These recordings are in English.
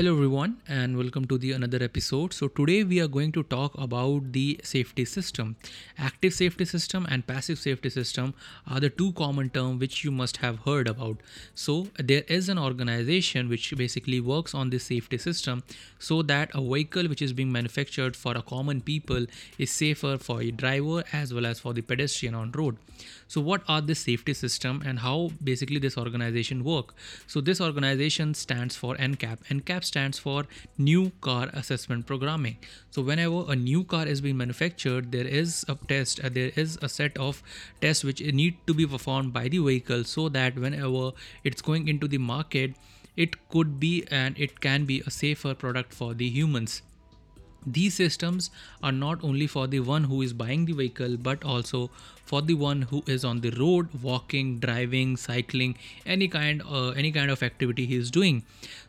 Hello everyone and welcome to the another episode. So today we are going to talk about the safety system. Active safety system and passive safety system are the two common terms which you must have heard about. So there is an organization which basically works on the safety system so that a vehicle which is being manufactured for a common people is safer for a driver as well as for the pedestrian on road. So what are the safety system and how basically this organization work? So this organization stands for NCAP. NCAP stands for New Car Assessment Programming. So whenever a new car is being manufactured, there is a test, uh, there is a set of tests which need to be performed by the vehicle so that whenever it's going into the market, it could be and it can be a safer product for the humans these systems are not only for the one who is buying the vehicle but also for the one who is on the road walking driving cycling any kind uh, any kind of activity he is doing.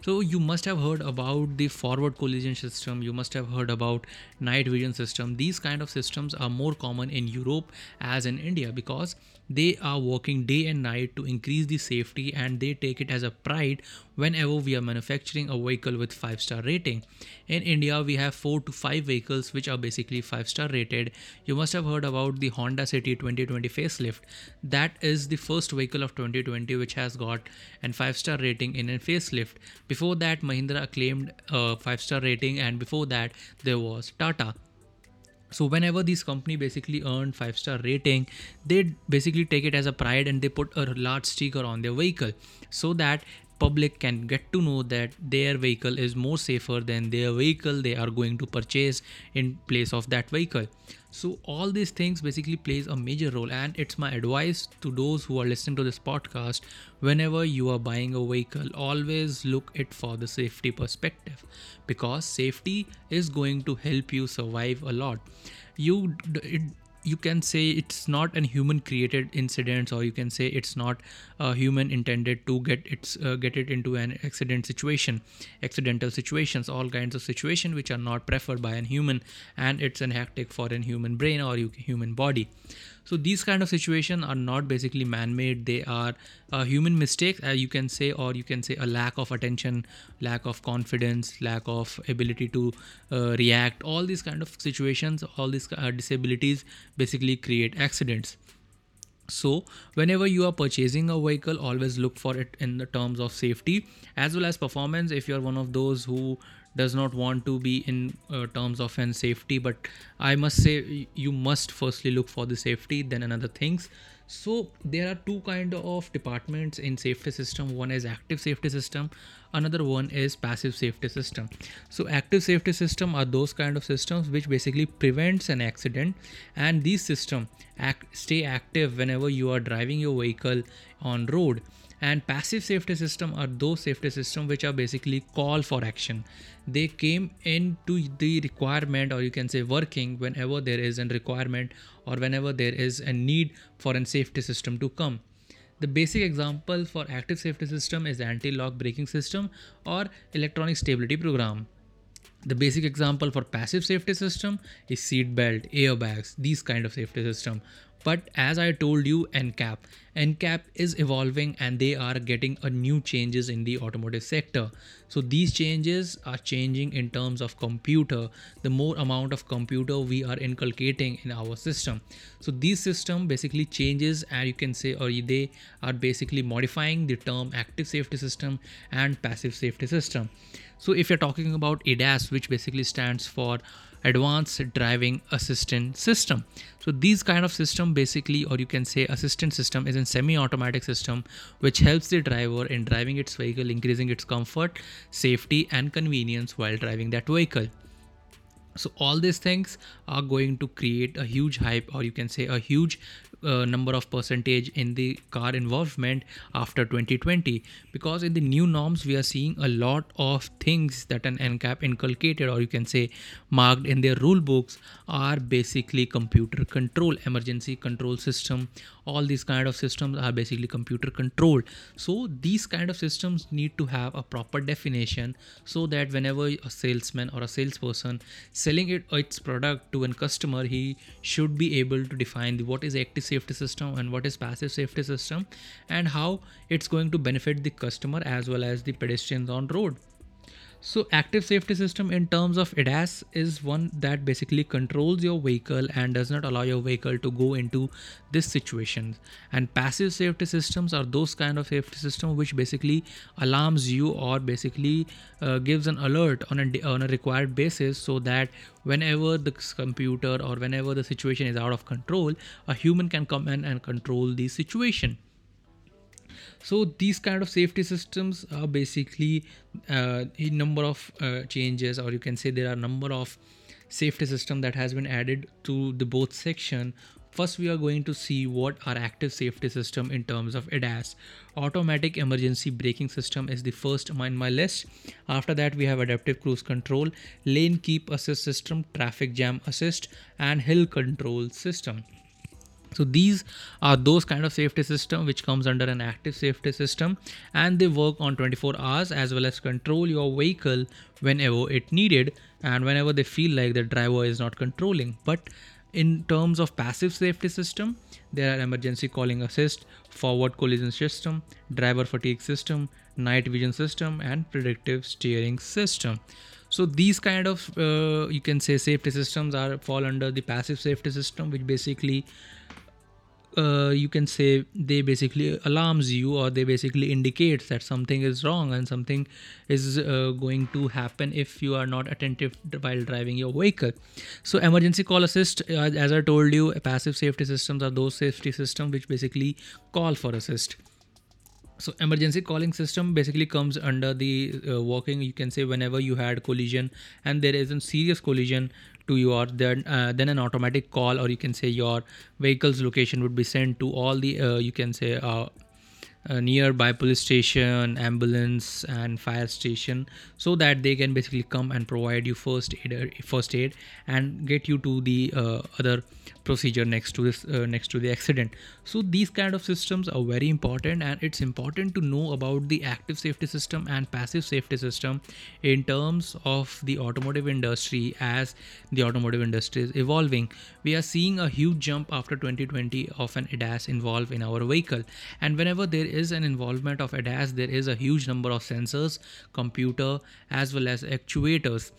So you must have heard about the forward collision system. You must have heard about night vision system. These kind of systems are more common in europe as in india because they are working day and night to increase the safety and they take it as a pride whenever we are manufacturing a vehicle with 5 star rating. In india we have 4 to 5 vehicles which are basically 5 star rated. You must have heard about the honda city 2020 facelift. That is the first vehicle of 2020 which has got an 5 star rating in a facelift. Before that mahindra claimed a 5 star rating and before that there was tata so whenever these company basically earn five star rating they basically take it as a pride and they put a large sticker on their vehicle so that public can get to know that their vehicle is more safer than their vehicle they are going to purchase in place of that vehicle. So all these things basically plays a major role and it's my advice to those who are listening to this podcast whenever you are buying a vehicle always look it for the safety perspective because safety is going to help you survive a lot. You it, you can say it's not an human created incident or you can say it's not a human intended to get its uh, get it into an accident situation accidental situations all kinds of situation which are not preferred by a human and it's an hectic for a human brain or human body so these kind of situations are not basically man-made. They are uh, human mistakes uh, you can say or you can say a lack of attention lack of confidence lack of ability to uh, react. All these kind of situations all these uh, disabilities basically create accidents so whenever you are purchasing a vehicle always look for it in the terms of safety as well as performance. If you're one of those who does not want to be in uh, terms of and safety but i must say you must firstly look for the safety then another things so there are two kind of departments in safety system. One is active safety system. Another one is passive safety system. So active safety system are those kind of systems which basically prevents an accident. And these system act, stay active whenever you are driving your vehicle on road and passive safety system are those safety system which are basically call for action. They came into the requirement or you can say working whenever there is a requirement or whenever there is a need for a safety system to come. The basic example for active safety system is anti-lock braking system or electronic stability program. The basic example for passive safety system is seat belt airbags these kind of safety system but as I told you, NCAP, NCAP is evolving and they are getting a new changes in the automotive sector. So these changes are changing in terms of computer, the more amount of computer we are inculcating in our system. So these system basically changes and you can say or they are basically modifying the term active safety system and passive safety system. So if you're talking about ADAS, which basically stands for advanced driving assistant system. So these kind of system basically or you can say assistant system is a semi-automatic system which helps the driver in driving its vehicle increasing its comfort safety and convenience while driving that vehicle so all these things are going to create a huge hype or you can say a huge uh, number of percentage in the car involvement after 2020 because in the new norms we are seeing a lot of things that an ncap inculcated or you can say marked in their rule books are basically computer control emergency control system. All these kind of systems are basically computer controlled. So these kind of systems need to have a proper definition so that whenever a salesman or a salesperson selling it uh, its product to a customer he should be able to define what is active safety system and what is passive safety system and how it's going to benefit the customer as well as the pedestrians on road So active safety system in terms of ADAS is one that basically controls your vehicle and does not allow your vehicle to go into this situation. And passive safety systems are those kind of safety system which basically alarms you or basically uh, gives an alert on a on a required basis so that whenever the computer or whenever the situation is out of control, a human can come in and control the situation so these kind of safety systems are basically uh, a number of uh, changes or you can say there are number of safety system that has been added to the both section first we are going to see what are active safety system in terms of ADAS. Automatic emergency braking system is the first in my list. After that we have adaptive cruise control, lane keep assist system, traffic jam assist and hill control system so these are those kind of safety system which comes under an active safety system and they work on 24 hours as well as control your vehicle whenever it needed and whenever they feel like the driver is not controlling. But in terms of passive safety system there are emergency calling assist forward collision system driver fatigue system night vision system and predictive steering system. So these kind of uh, you can say safety systems are fall under the passive safety system which basically uh, you can say they basically alarms you or they basically indicates that something is wrong and something is uh, going to happen if you are not attentive while driving your vehicle. So emergency call assist uh, as i told you passive safety systems are those safety systems which basically call for assist so emergency calling system basically comes under the uh, you can say whenever you had collision and there is a serious collision to your then uh, then an automatic call or you can say your vehicle's location would be sent to all the uh, you can say uh, uh, nearby police station ambulance and fire station so that they can basically come and provide you first aid first aid and get you to the uh, other procedure next to this uh, next to the accident. So these kind of systems are very important and it's important to know about the active safety system and passive safety system in terms of the automotive industry as the automotive industry is evolving. We are seeing a huge jump after 2020 of an ADAS involved in our vehicle. And whenever there is an involvement of ADAS there is a huge number of sensors computer as well as actuators.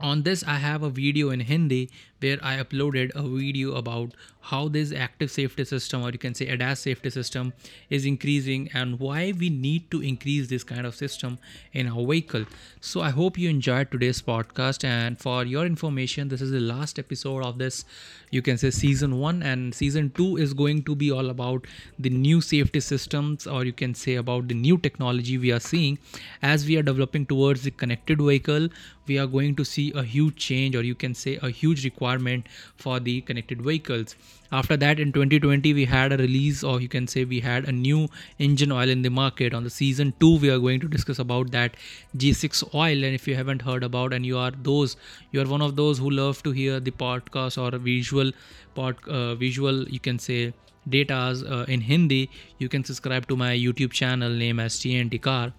On this i have a video in hindi where i uploaded a video about how this active safety system or you can say ADAS safety system is increasing and why we need to increase this kind of system in our vehicle. So I hope you enjoyed today's podcast and for your information this is the last episode of this you can say season 1 and season 2 is going to be all about the new safety systems or you can say about the new technology we are seeing as we are developing towards the connected vehicle we are going to see a huge change or you can say a huge requirement for the connected vehicles after that in 2020 we had a release or you can say we had a new engine oil in the market. On the season 2 we are going to discuss about that g6 oil. And if you haven't heard about and you are those you are one of those who love to hear the podcast or visual pod uh, visual you can say datas uh, in hindi you can subscribe to my youtube channel name as tnt car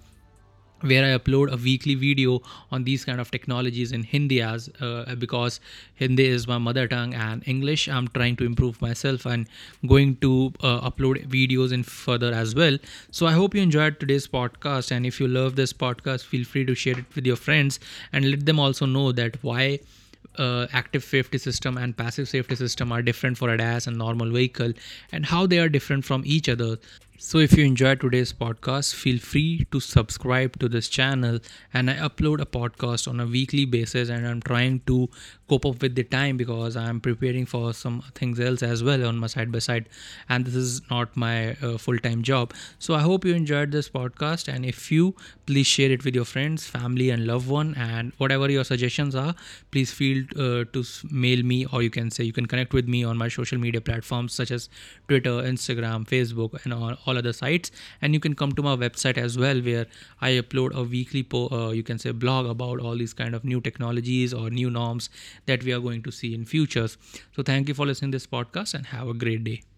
where I upload a weekly video on these kind of technologies in Hindi as uh, because Hindi is my mother tongue and English I'm trying to improve myself and going to uh, upload videos in further as well. So I hope you enjoyed today's podcast and if you love this podcast feel free to share it with your friends and let them also know that why uh, active safety system and passive safety system are different for ADAS and normal vehicle and how they are different from each other. So, if you enjoyed today's podcast, feel free to subscribe to this channel. And I upload a podcast on a weekly basis, and I'm trying to cope up with the time because I'm preparing for some things else as well on my side by side. And this is not my uh, full time job. So, I hope you enjoyed this podcast. And if you please share it with your friends, family, and loved one. And whatever your suggestions are, please feel uh, to mail me, or you can say you can connect with me on my social media platforms such as Twitter, Instagram, Facebook, and all, all other sites. And you can come to my website as well, where I upload a weekly, po- uh, you can say, blog about all these kind of new technologies or new norms that we are going to see in futures. So thank you for listening this podcast and have a great day.